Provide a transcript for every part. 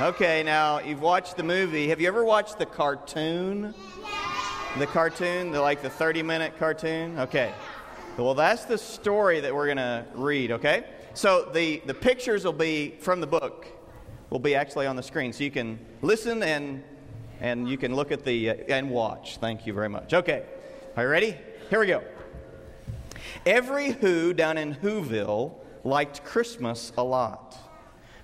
Okay, now you've watched the movie. Have you ever watched the cartoon? The cartoon, the like the 30 minute cartoon? Okay. Well, that's the story that we're going to read, okay? So the, the pictures will be from the book, will be actually on the screen. So you can listen and, and you can look at the, uh, and watch. Thank you very much. Okay. Are you ready? Here we go. Every Who down in Whoville liked Christmas a lot.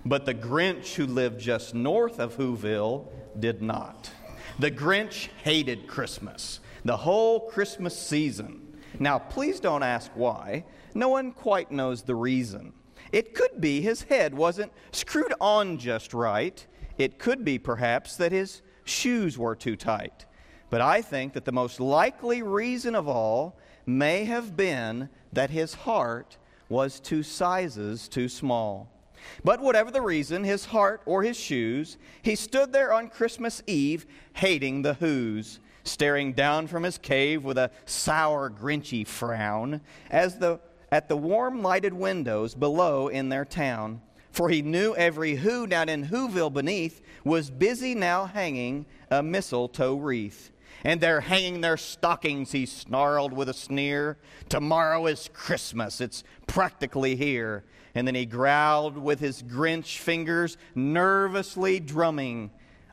But the Grinch who lived just north of Whoville did not. The Grinch hated Christmas, the whole Christmas season. Now, please don't ask why. No one quite knows the reason. It could be his head wasn't screwed on just right. It could be, perhaps, that his shoes were too tight. But I think that the most likely reason of all may have been that his heart was two sizes too small. But whatever the reason, his heart or his shoes, he stood there on Christmas Eve hating the Who's, staring down from his cave with a sour, grinchy frown as the, at the warm lighted windows below in their town. For he knew every Who down in Whoville beneath was busy now hanging a mistletoe wreath. And they're hanging their stockings, he snarled with a sneer. Tomorrow is Christmas, it's practically here. And then he growled with his Grinch fingers, nervously drumming,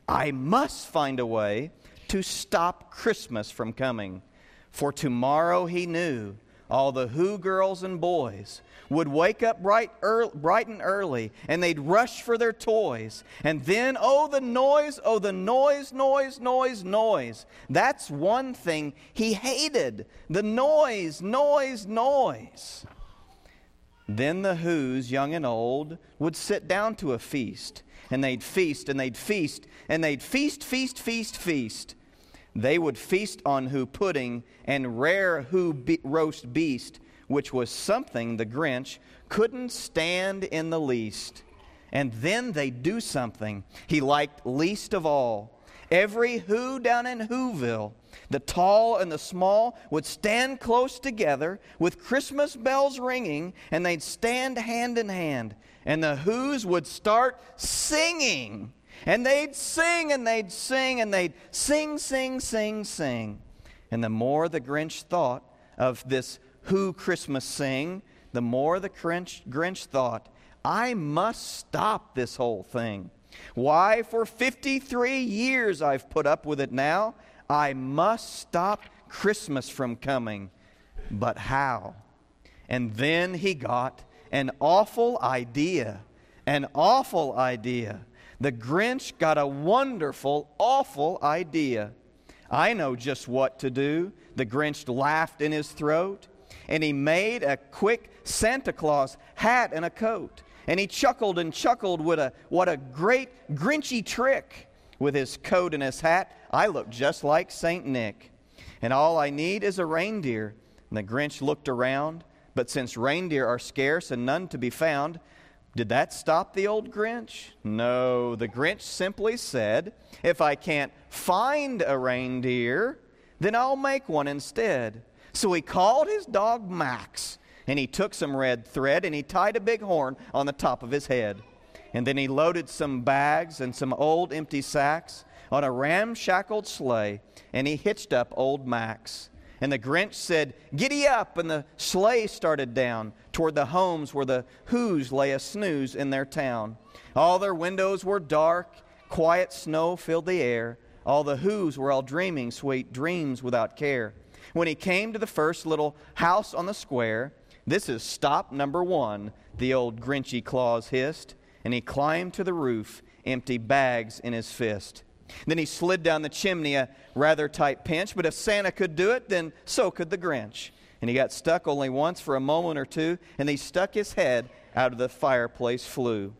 I must find a way to stop Christmas from coming. For tomorrow he knew all the Who girls and boys would wake up bright, early, bright and early and they'd rush for their toys. And then, oh, the noise, oh, the noise, noise, noise, noise. That's one thing he hated the noise, noise, noise. Then the Who's, young and old, would sit down to a feast, and they'd feast, and they'd feast, and they'd feast, feast, feast, feast. They would feast on Who pudding and rare Who be- roast beast, which was something the Grinch couldn't stand in the least. And then they'd do something he liked least of all. Every Who down in Whoville the tall and the small would stand close together with Christmas bells ringing, and they'd stand hand in hand. And the Who's would start singing. And they'd sing and they'd sing and they'd sing, sing, sing, sing. And the more the Grinch thought of this Who Christmas sing, the more the Grinch, Grinch thought, I must stop this whole thing. Why, for 53 years I've put up with it now. I must stop Christmas from coming. But how? And then he got an awful idea. An awful idea. The Grinch got a wonderful, awful idea. I know just what to do. The Grinch laughed in his throat, and he made a quick Santa Claus hat and a coat. And he chuckled and chuckled with a what a great Grinchy trick with his coat and his hat. I look just like St. Nick. And all I need is a reindeer. And the Grinch looked around, but since reindeer are scarce and none to be found, did that stop the old Grinch? No, the Grinch simply said, If I can't find a reindeer, then I'll make one instead. So he called his dog Max, and he took some red thread and he tied a big horn on the top of his head. And then he loaded some bags and some old empty sacks on a ramshackled sleigh, and he hitched up old Max. And the Grinch said, Giddy up! And the sleigh started down toward the homes where the Who's lay a snooze in their town. All their windows were dark, quiet snow filled the air. All the Who's were all dreaming sweet dreams without care. When he came to the first little house on the square, this is stop number one, the old Grinchy Claus hissed and he climbed to the roof, empty bags in his fist. Then he slid down the chimney, a rather tight pinch, but if Santa could do it, then so could the Grinch. And he got stuck only once for a moment or two, and he stuck his head out of the fireplace flue.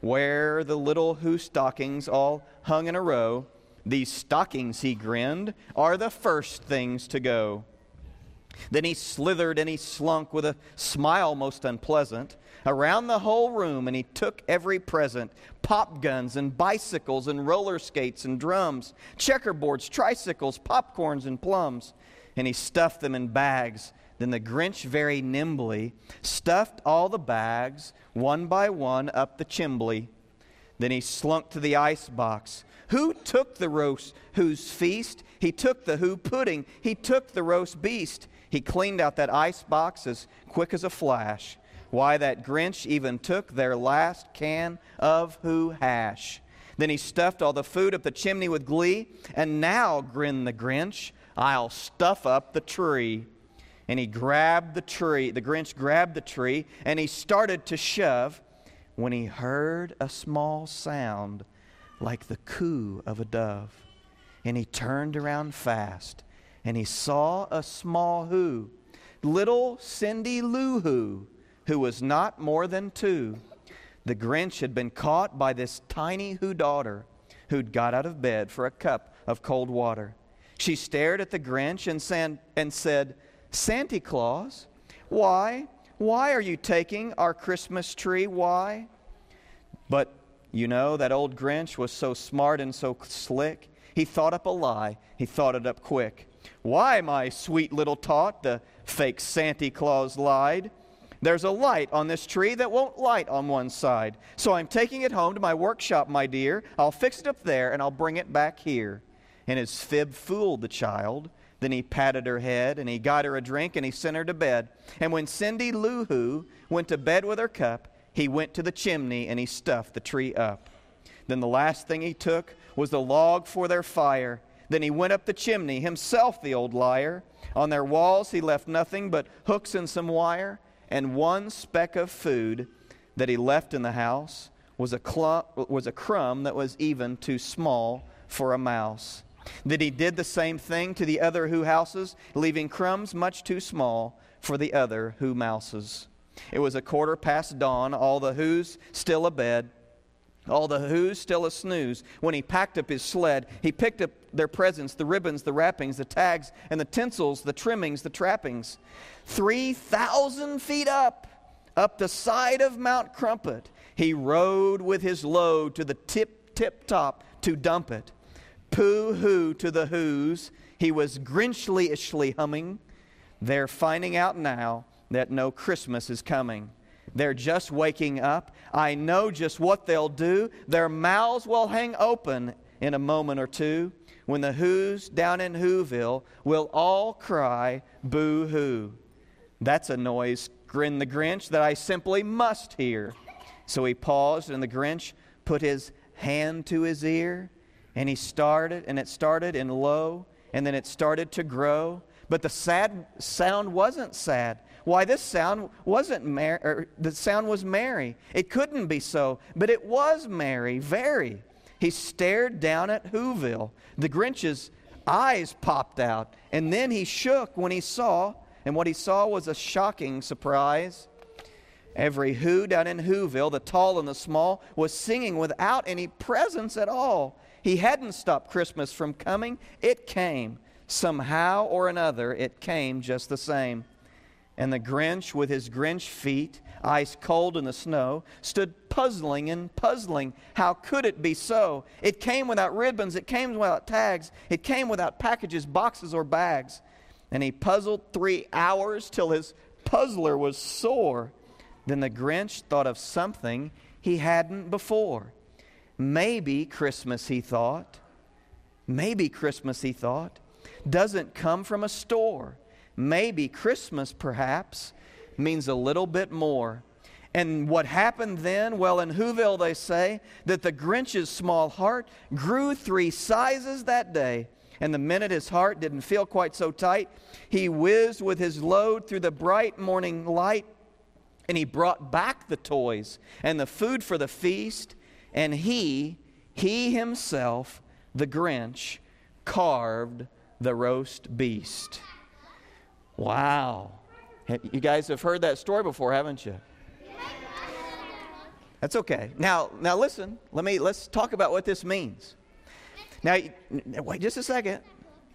Where the little Who stockings all hung in a row, these stockings, he grinned, are the first things to go. Then he slithered and he slunk with a smile most unpleasant around the whole room, and he took every present pop guns and bicycles and roller skates and drums, checkerboards, tricycles, popcorns, and plums. And he stuffed them in bags. Then the Grinch very nimbly stuffed all the bags, one by one, up the chimbley. Then he slunk to the ice box. Who took the roast whose feast? He took the who pudding. He took the roast beast. He cleaned out that ice box as quick as a flash. Why, that Grinch even took their last can of who hash. Then he stuffed all the food up the chimney with glee. And now, grinned the Grinch, I'll stuff up the tree. And he grabbed the tree, the Grinch grabbed the tree, and he started to shove when he heard a small sound like the coo of a dove. And he turned around fast, and he saw a small who, little Cindy Lou Who, who was not more than two. The Grinch had been caught by this tiny Who daughter who'd got out of bed for a cup of cold water. She stared at the Grinch and, san- and said, Santa Claus, why? Why are you taking our Christmas tree? Why? But you know, that old Grinch was so smart and so slick. He thought up a lie. He thought it up quick. Why, my sweet little tot, the fake Santa Claus lied. There's a light on this tree that won't light on one side. So I'm taking it home to my workshop, my dear. I'll fix it up there and I'll bring it back here. And his fib fooled the child. Then he patted her head and he got her a drink and he sent her to bed. And when Cindy Lou Who went to bed with her cup, he went to the chimney and he stuffed the tree up. Then the last thing he took was the log for their fire. Then he went up the chimney, himself the old liar. On their walls he left nothing but hooks and some wire and one speck of food that he left in the house was a, clump, was a crumb that was even too small for a mouse. That he did the same thing to the other who houses, leaving crumbs much too small for the other who mouses. It was a quarter past dawn, all the who's still abed, all the who's still a snooze. When he packed up his sled, he picked up their presents the ribbons, the wrappings, the tags, and the tinsels, the trimmings, the trappings. 3,000 feet up, up the side of Mount Crumpet, he rode with his load to the tip, tip top to dump it. Pooh hoo to the who's, he was grinchly ishly humming. They're finding out now that no Christmas is coming. They're just waking up. I know just what they'll do. Their mouths will hang open in a moment or two when the Who's down in Whoville will all cry, boo hoo. That's a noise, grinned the Grinch, that I simply must hear. So he paused, and the Grinch put his hand to his ear, and he started, and it started in low, and then it started to grow. But the sad sound wasn't sad. Why, this sound wasn't merry, the sound was merry. It couldn't be so, but it was merry, very. He stared down at Whoville. The Grinch's eyes popped out, and then he shook when he saw and what he saw was a shocking surprise. Every who down in Whoville, the tall and the small, was singing without any presents at all. He hadn't stopped Christmas from coming, it came. Somehow or another, it came just the same. And the Grinch, with his Grinch feet, ice cold in the snow, stood puzzling and puzzling. How could it be so? It came without ribbons, it came without tags, it came without packages, boxes, or bags and he puzzled three hours till his puzzler was sore. Then the Grinch thought of something he hadn't before. Maybe Christmas, he thought. Maybe Christmas, he thought, doesn't come from a store. Maybe Christmas, perhaps, means a little bit more. And what happened then? Well, in Whoville, they say that the Grinch's small heart grew three sizes that day and the minute his heart didn't feel quite so tight, he whizzed with his load through the bright morning light and he brought back the toys and the food for the feast. And he, he himself, the Grinch, carved the roast beast. Wow. You guys have heard that story before, haven't you? That's okay. Now, now listen. Let me let's talk about what this means. Now, wait just a second.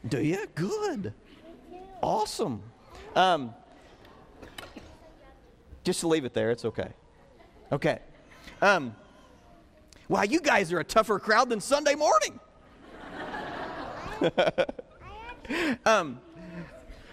Do you? Good. Awesome. Um, just to leave it there. It's okay. Okay. Um, wow, you guys are a tougher crowd than Sunday morning. um,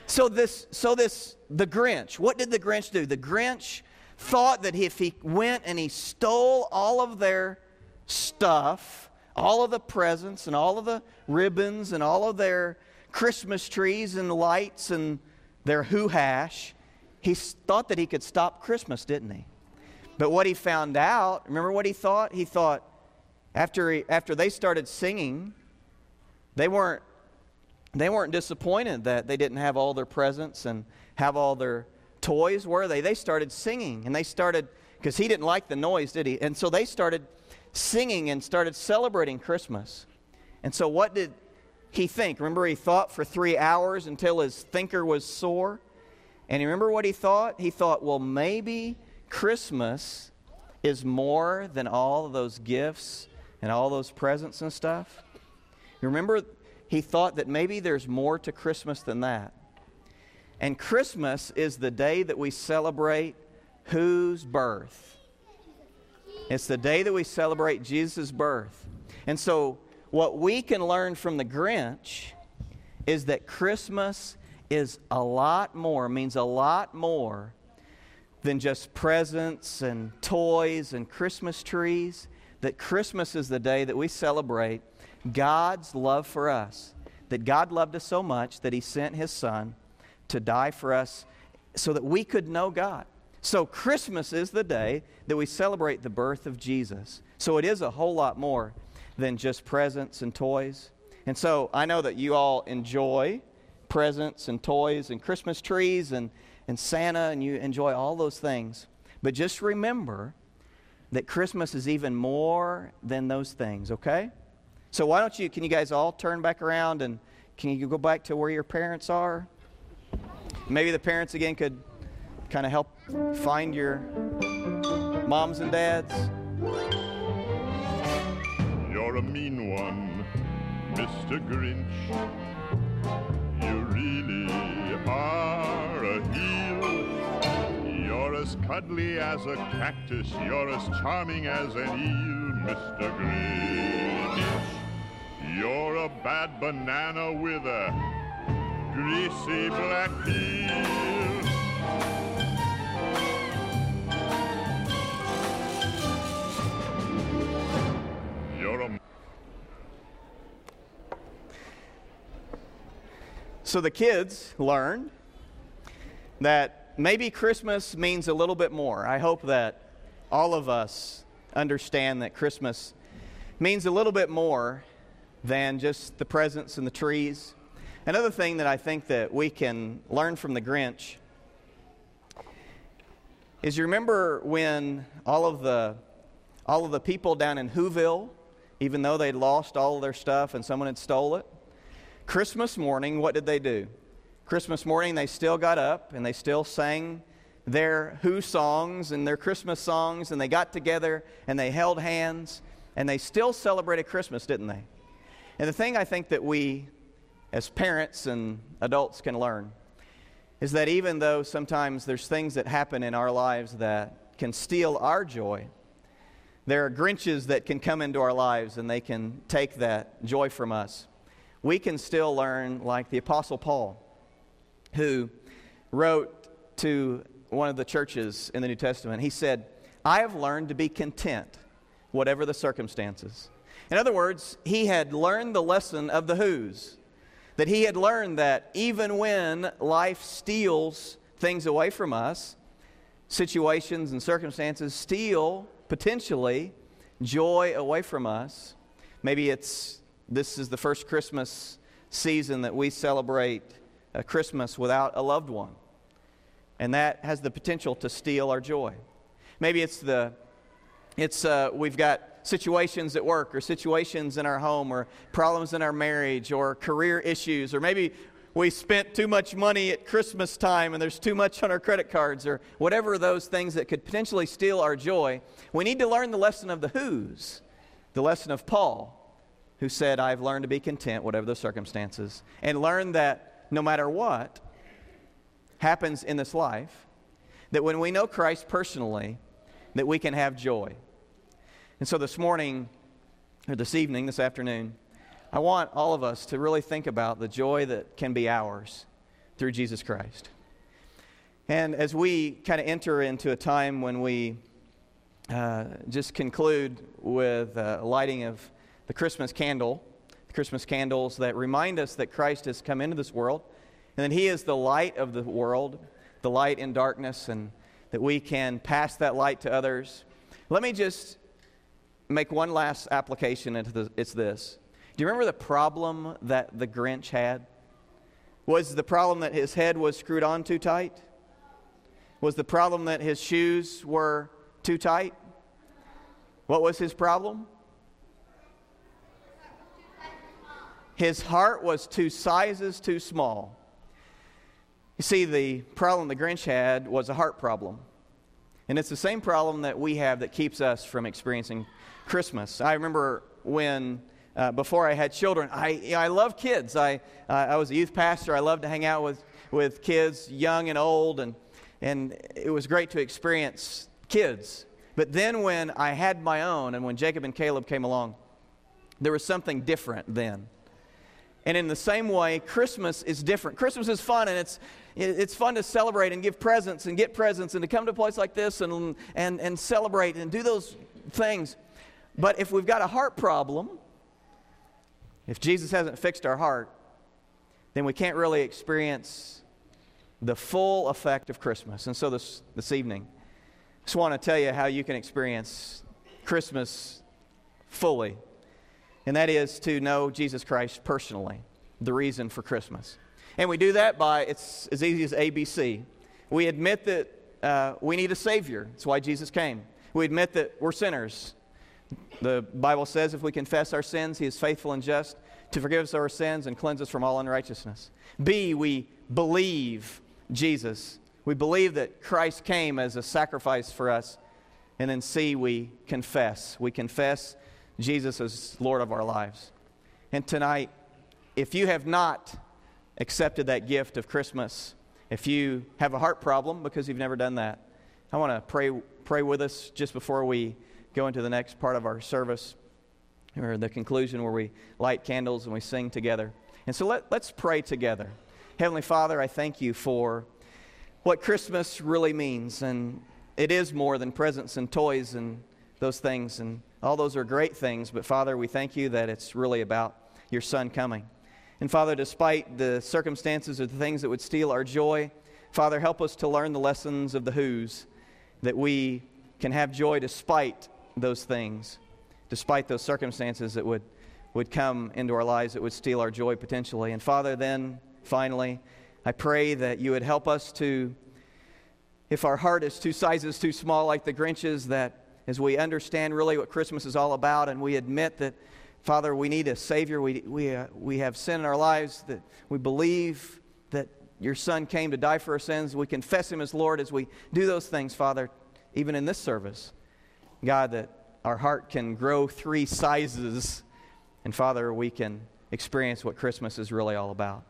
so this, so this, the Grinch. What did the Grinch do? The Grinch thought that if he went and he stole all of their stuff, all of the presents and all of the ribbons and all of their Christmas trees and lights and their who hash, he thought that he could stop Christmas, didn't he? But what he found out, remember what he thought? He thought after, he, after they started singing, they weren't, they weren't disappointed that they didn't have all their presents and have all their toys, were they? They started singing and they started, because he didn't like the noise, did he? And so they started singing and started celebrating Christmas. And so what did he think? Remember, he thought for three hours until his thinker was sore? And you remember what he thought? He thought, well, maybe Christmas is more than all of those gifts and all those presents and stuff. Remember, he thought that maybe there's more to Christmas than that. And Christmas is the day that we celebrate whose birth? It's the day that we celebrate Jesus' birth. And so, what we can learn from the Grinch is that Christmas is a lot more, means a lot more than just presents and toys and Christmas trees. That Christmas is the day that we celebrate God's love for us. That God loved us so much that He sent His Son to die for us so that we could know God. So, Christmas is the day that we celebrate the birth of Jesus. So, it is a whole lot more than just presents and toys. And so, I know that you all enjoy presents and toys and Christmas trees and, and Santa, and you enjoy all those things. But just remember that Christmas is even more than those things, okay? So, why don't you, can you guys all turn back around and can you go back to where your parents are? Maybe the parents again could kind of help find your moms and dads? You're a mean one, Mr. Grinch. Are a heel. You're as cuddly as a cactus. You're as charming as an eel, Mr. Grinch. You're a bad banana with a greasy black peel. So the kids learned that maybe Christmas means a little bit more. I hope that all of us understand that Christmas means a little bit more than just the presents and the trees. Another thing that I think that we can learn from the Grinch is you remember when all of the all of the people down in Whoville, even though they'd lost all of their stuff and someone had stole it, Christmas morning, what did they do? Christmas morning, they still got up and they still sang their Who songs and their Christmas songs, and they got together and they held hands and they still celebrated Christmas, didn't they? And the thing I think that we, as parents and adults, can learn is that even though sometimes there's things that happen in our lives that can steal our joy, there are Grinches that can come into our lives and they can take that joy from us we can still learn like the Apostle Paul, who wrote to one of the churches in the New Testament. He said, I have learned to be content, whatever the circumstances. In other words, he had learned the lesson of the who's, that he had learned that even when life steals things away from us, situations and circumstances steal potentially joy away from us. Maybe it's this is the first Christmas season that we celebrate a Christmas without a loved one. And that has the potential to steal our joy. Maybe it's the, it's, uh, we've got situations at work or situations in our home or problems in our marriage or career issues or maybe we spent too much money at Christmas time and there's too much on our credit cards or whatever those things that could potentially steal our joy. We need to learn the lesson of the who's, the lesson of Paul who said, I've learned to be content, whatever the circumstances, and learned that no matter what happens in this life, that when we know Christ personally, that we can have joy. And so this morning, or this evening, this afternoon, I want all of us to really think about the joy that can be ours through Jesus Christ. And as we kind of enter into a time when we uh, just conclude with uh, lighting of the Christmas candle, the Christmas candles that remind us that Christ has come into this world and that He is the light of the world, the light in darkness, and that we can pass that light to others. Let me just make one last application into the, it's this. Do you remember the problem that the Grinch had? Was the problem that his head was screwed on too tight? Was the problem that his shoes were too tight? What was his problem? His heart was two sizes too small. You see, the problem the Grinch had was a heart problem. And it's the same problem that we have that keeps us from experiencing Christmas. I remember when, uh, before I had children, I, you know, I love kids. I, uh, I was a youth pastor. I loved to hang out with, with kids, young and old, and, and it was great to experience kids. But then when I had my own, and when Jacob and Caleb came along, there was something different then. And in the same way, Christmas is different. Christmas is fun, and it's, it's fun to celebrate and give presents and get presents and to come to a place like this and, and, and celebrate and do those things. But if we've got a heart problem, if Jesus hasn't fixed our heart, then we can't really experience the full effect of Christmas. And so this, this evening, I just want to tell you how you can experience Christmas fully. And that is to know Jesus Christ personally, the reason for Christmas. And we do that by, it's as easy as ABC. We admit that uh, we need a Savior. That's why Jesus came. We admit that we're sinners. The Bible says if we confess our sins, He is faithful and just to forgive us our sins and cleanse us from all unrighteousness. B, we believe Jesus. We believe that Christ came as a sacrifice for us. And then C, we confess. We confess Jesus as Lord of our lives. And tonight, if you have not accepted that gift of Christmas, if you have a heart problem because you've never done that, I want to pray, pray with us just before we go into the next part of our service, or the conclusion where we light candles and we sing together. And so let, let's pray together. Heavenly Father, I thank you for what Christmas really means. And it is more than presents and toys and those things. And all those are great things. But Father, we thank you that it's really about your Son coming. And Father, despite the circumstances or the things that would steal our joy, Father, help us to learn the lessons of the Who's, that we can have joy despite those things, despite those circumstances that would, would come into our lives that would steal our joy potentially. And Father, then, finally, I pray that you would help us to, if our heart is two sizes too small like the Grinch's, that as we understand really what Christmas is all about and we admit that, Father, we need a Savior, we, we, uh, we have sin in our lives, that we believe that your Son came to die for our sins, we confess Him as Lord as we do those things, Father, even in this service. God, that our heart can grow three sizes, and Father, we can experience what Christmas is really all about.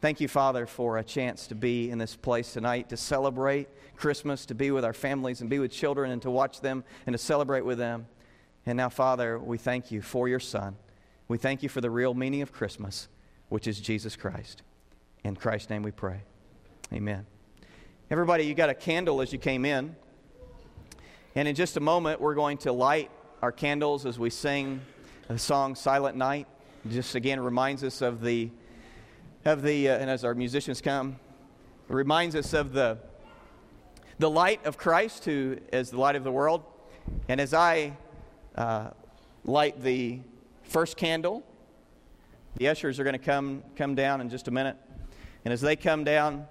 Thank you, Father, for a chance to be in this place tonight to celebrate Christmas, to be with our families and be with children and to watch them and to celebrate with them. And now, Father, we thank you for your Son. We thank you for the real meaning of Christmas, which is Jesus Christ. In Christ's name we pray. Amen. Everybody, you got a candle as you came in. And in just a moment, we're going to light our candles as we sing the song Silent Night. It just again reminds us of the, of the uh, and as our musicians come, reminds us of the, the light of Christ, who is the light of the world. And as I uh, light the first candle, the ushers are going to come, come down in just a minute. And as they come down,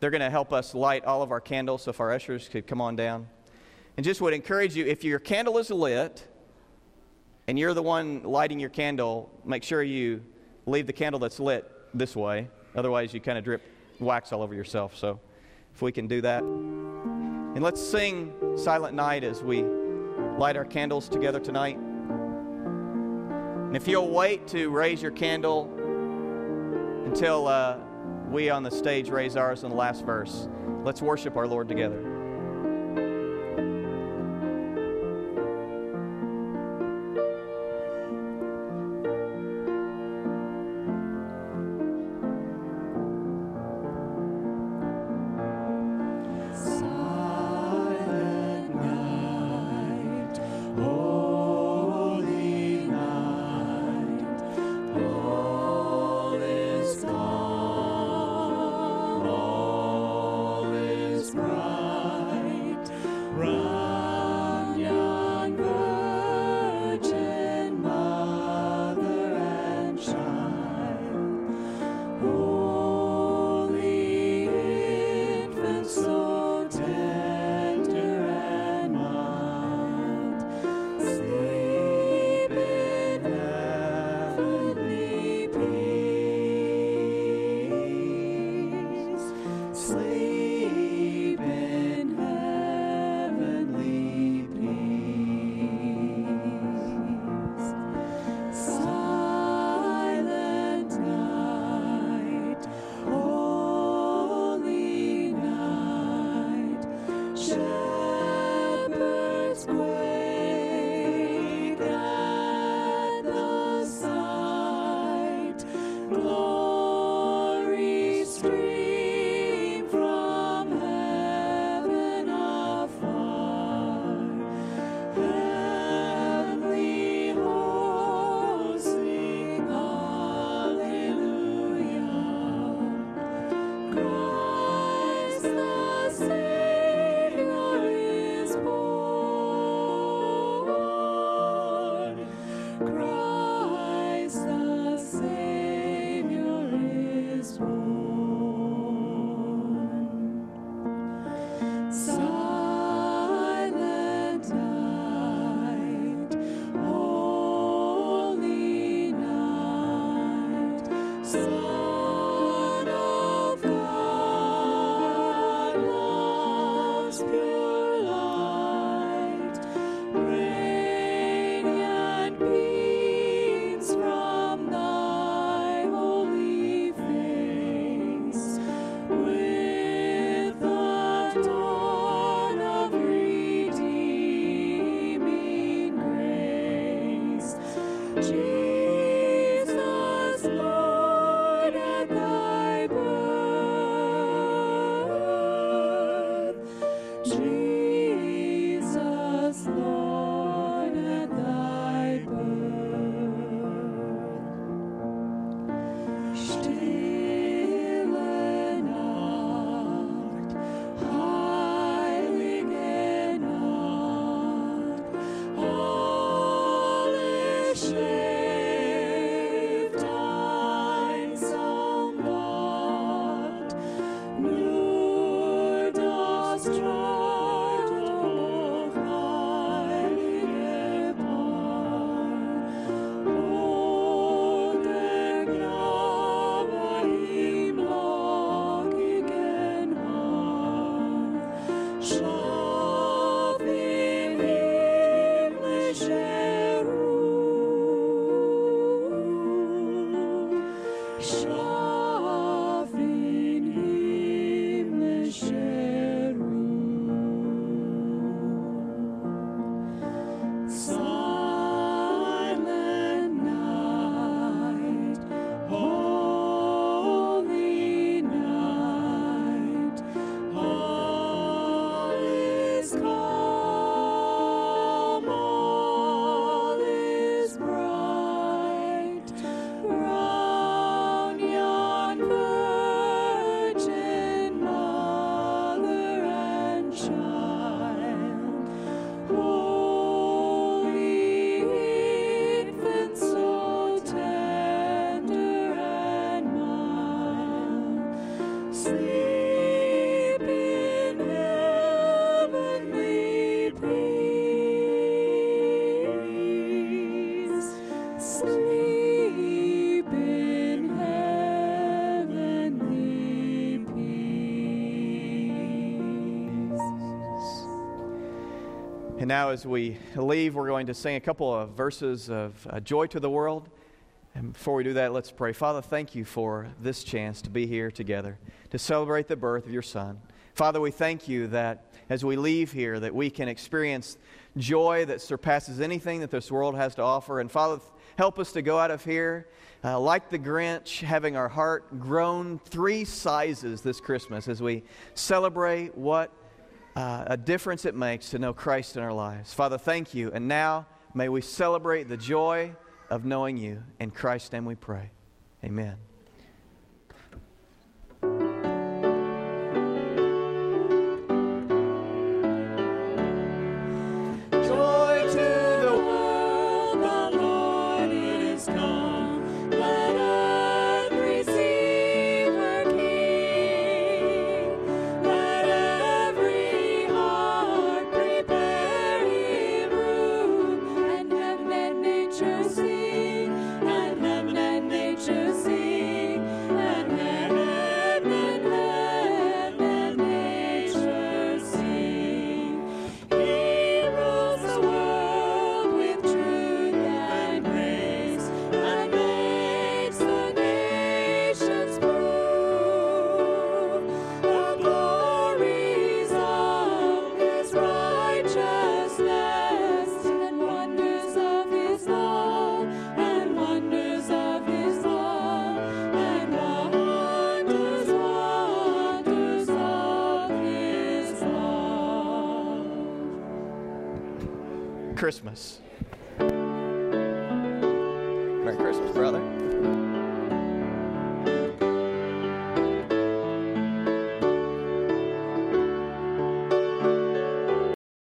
they're going to help us light all of our candles, so if our ushers could come on down. And just would encourage you if your candle is lit and you're the one lighting your candle, make sure you leave the candle that's lit this way. Otherwise, you kind of drip wax all over yourself. So if we can do that. And let's sing Silent Night as we light our candles together tonight. And if you'll wait to raise your candle until. Uh, we on the stage raise ours in the last verse. Let's worship our Lord together. And now, as we leave, we're going to sing a couple of verses of uh, Joy to the World. And before we do that, let's pray. Father, thank you for this chance to be here together to celebrate the birth of your Son. Father, we thank you that as we leave here, that we can experience joy that surpasses anything that this world has to offer. And Father, help us to go out of here uh, like the Grinch, having our heart grown three sizes this Christmas as we celebrate what uh, a difference it makes to know Christ in our lives. Father, thank you. And now may we celebrate the joy of knowing you. In Christ's name we pray. Amen. Christmas.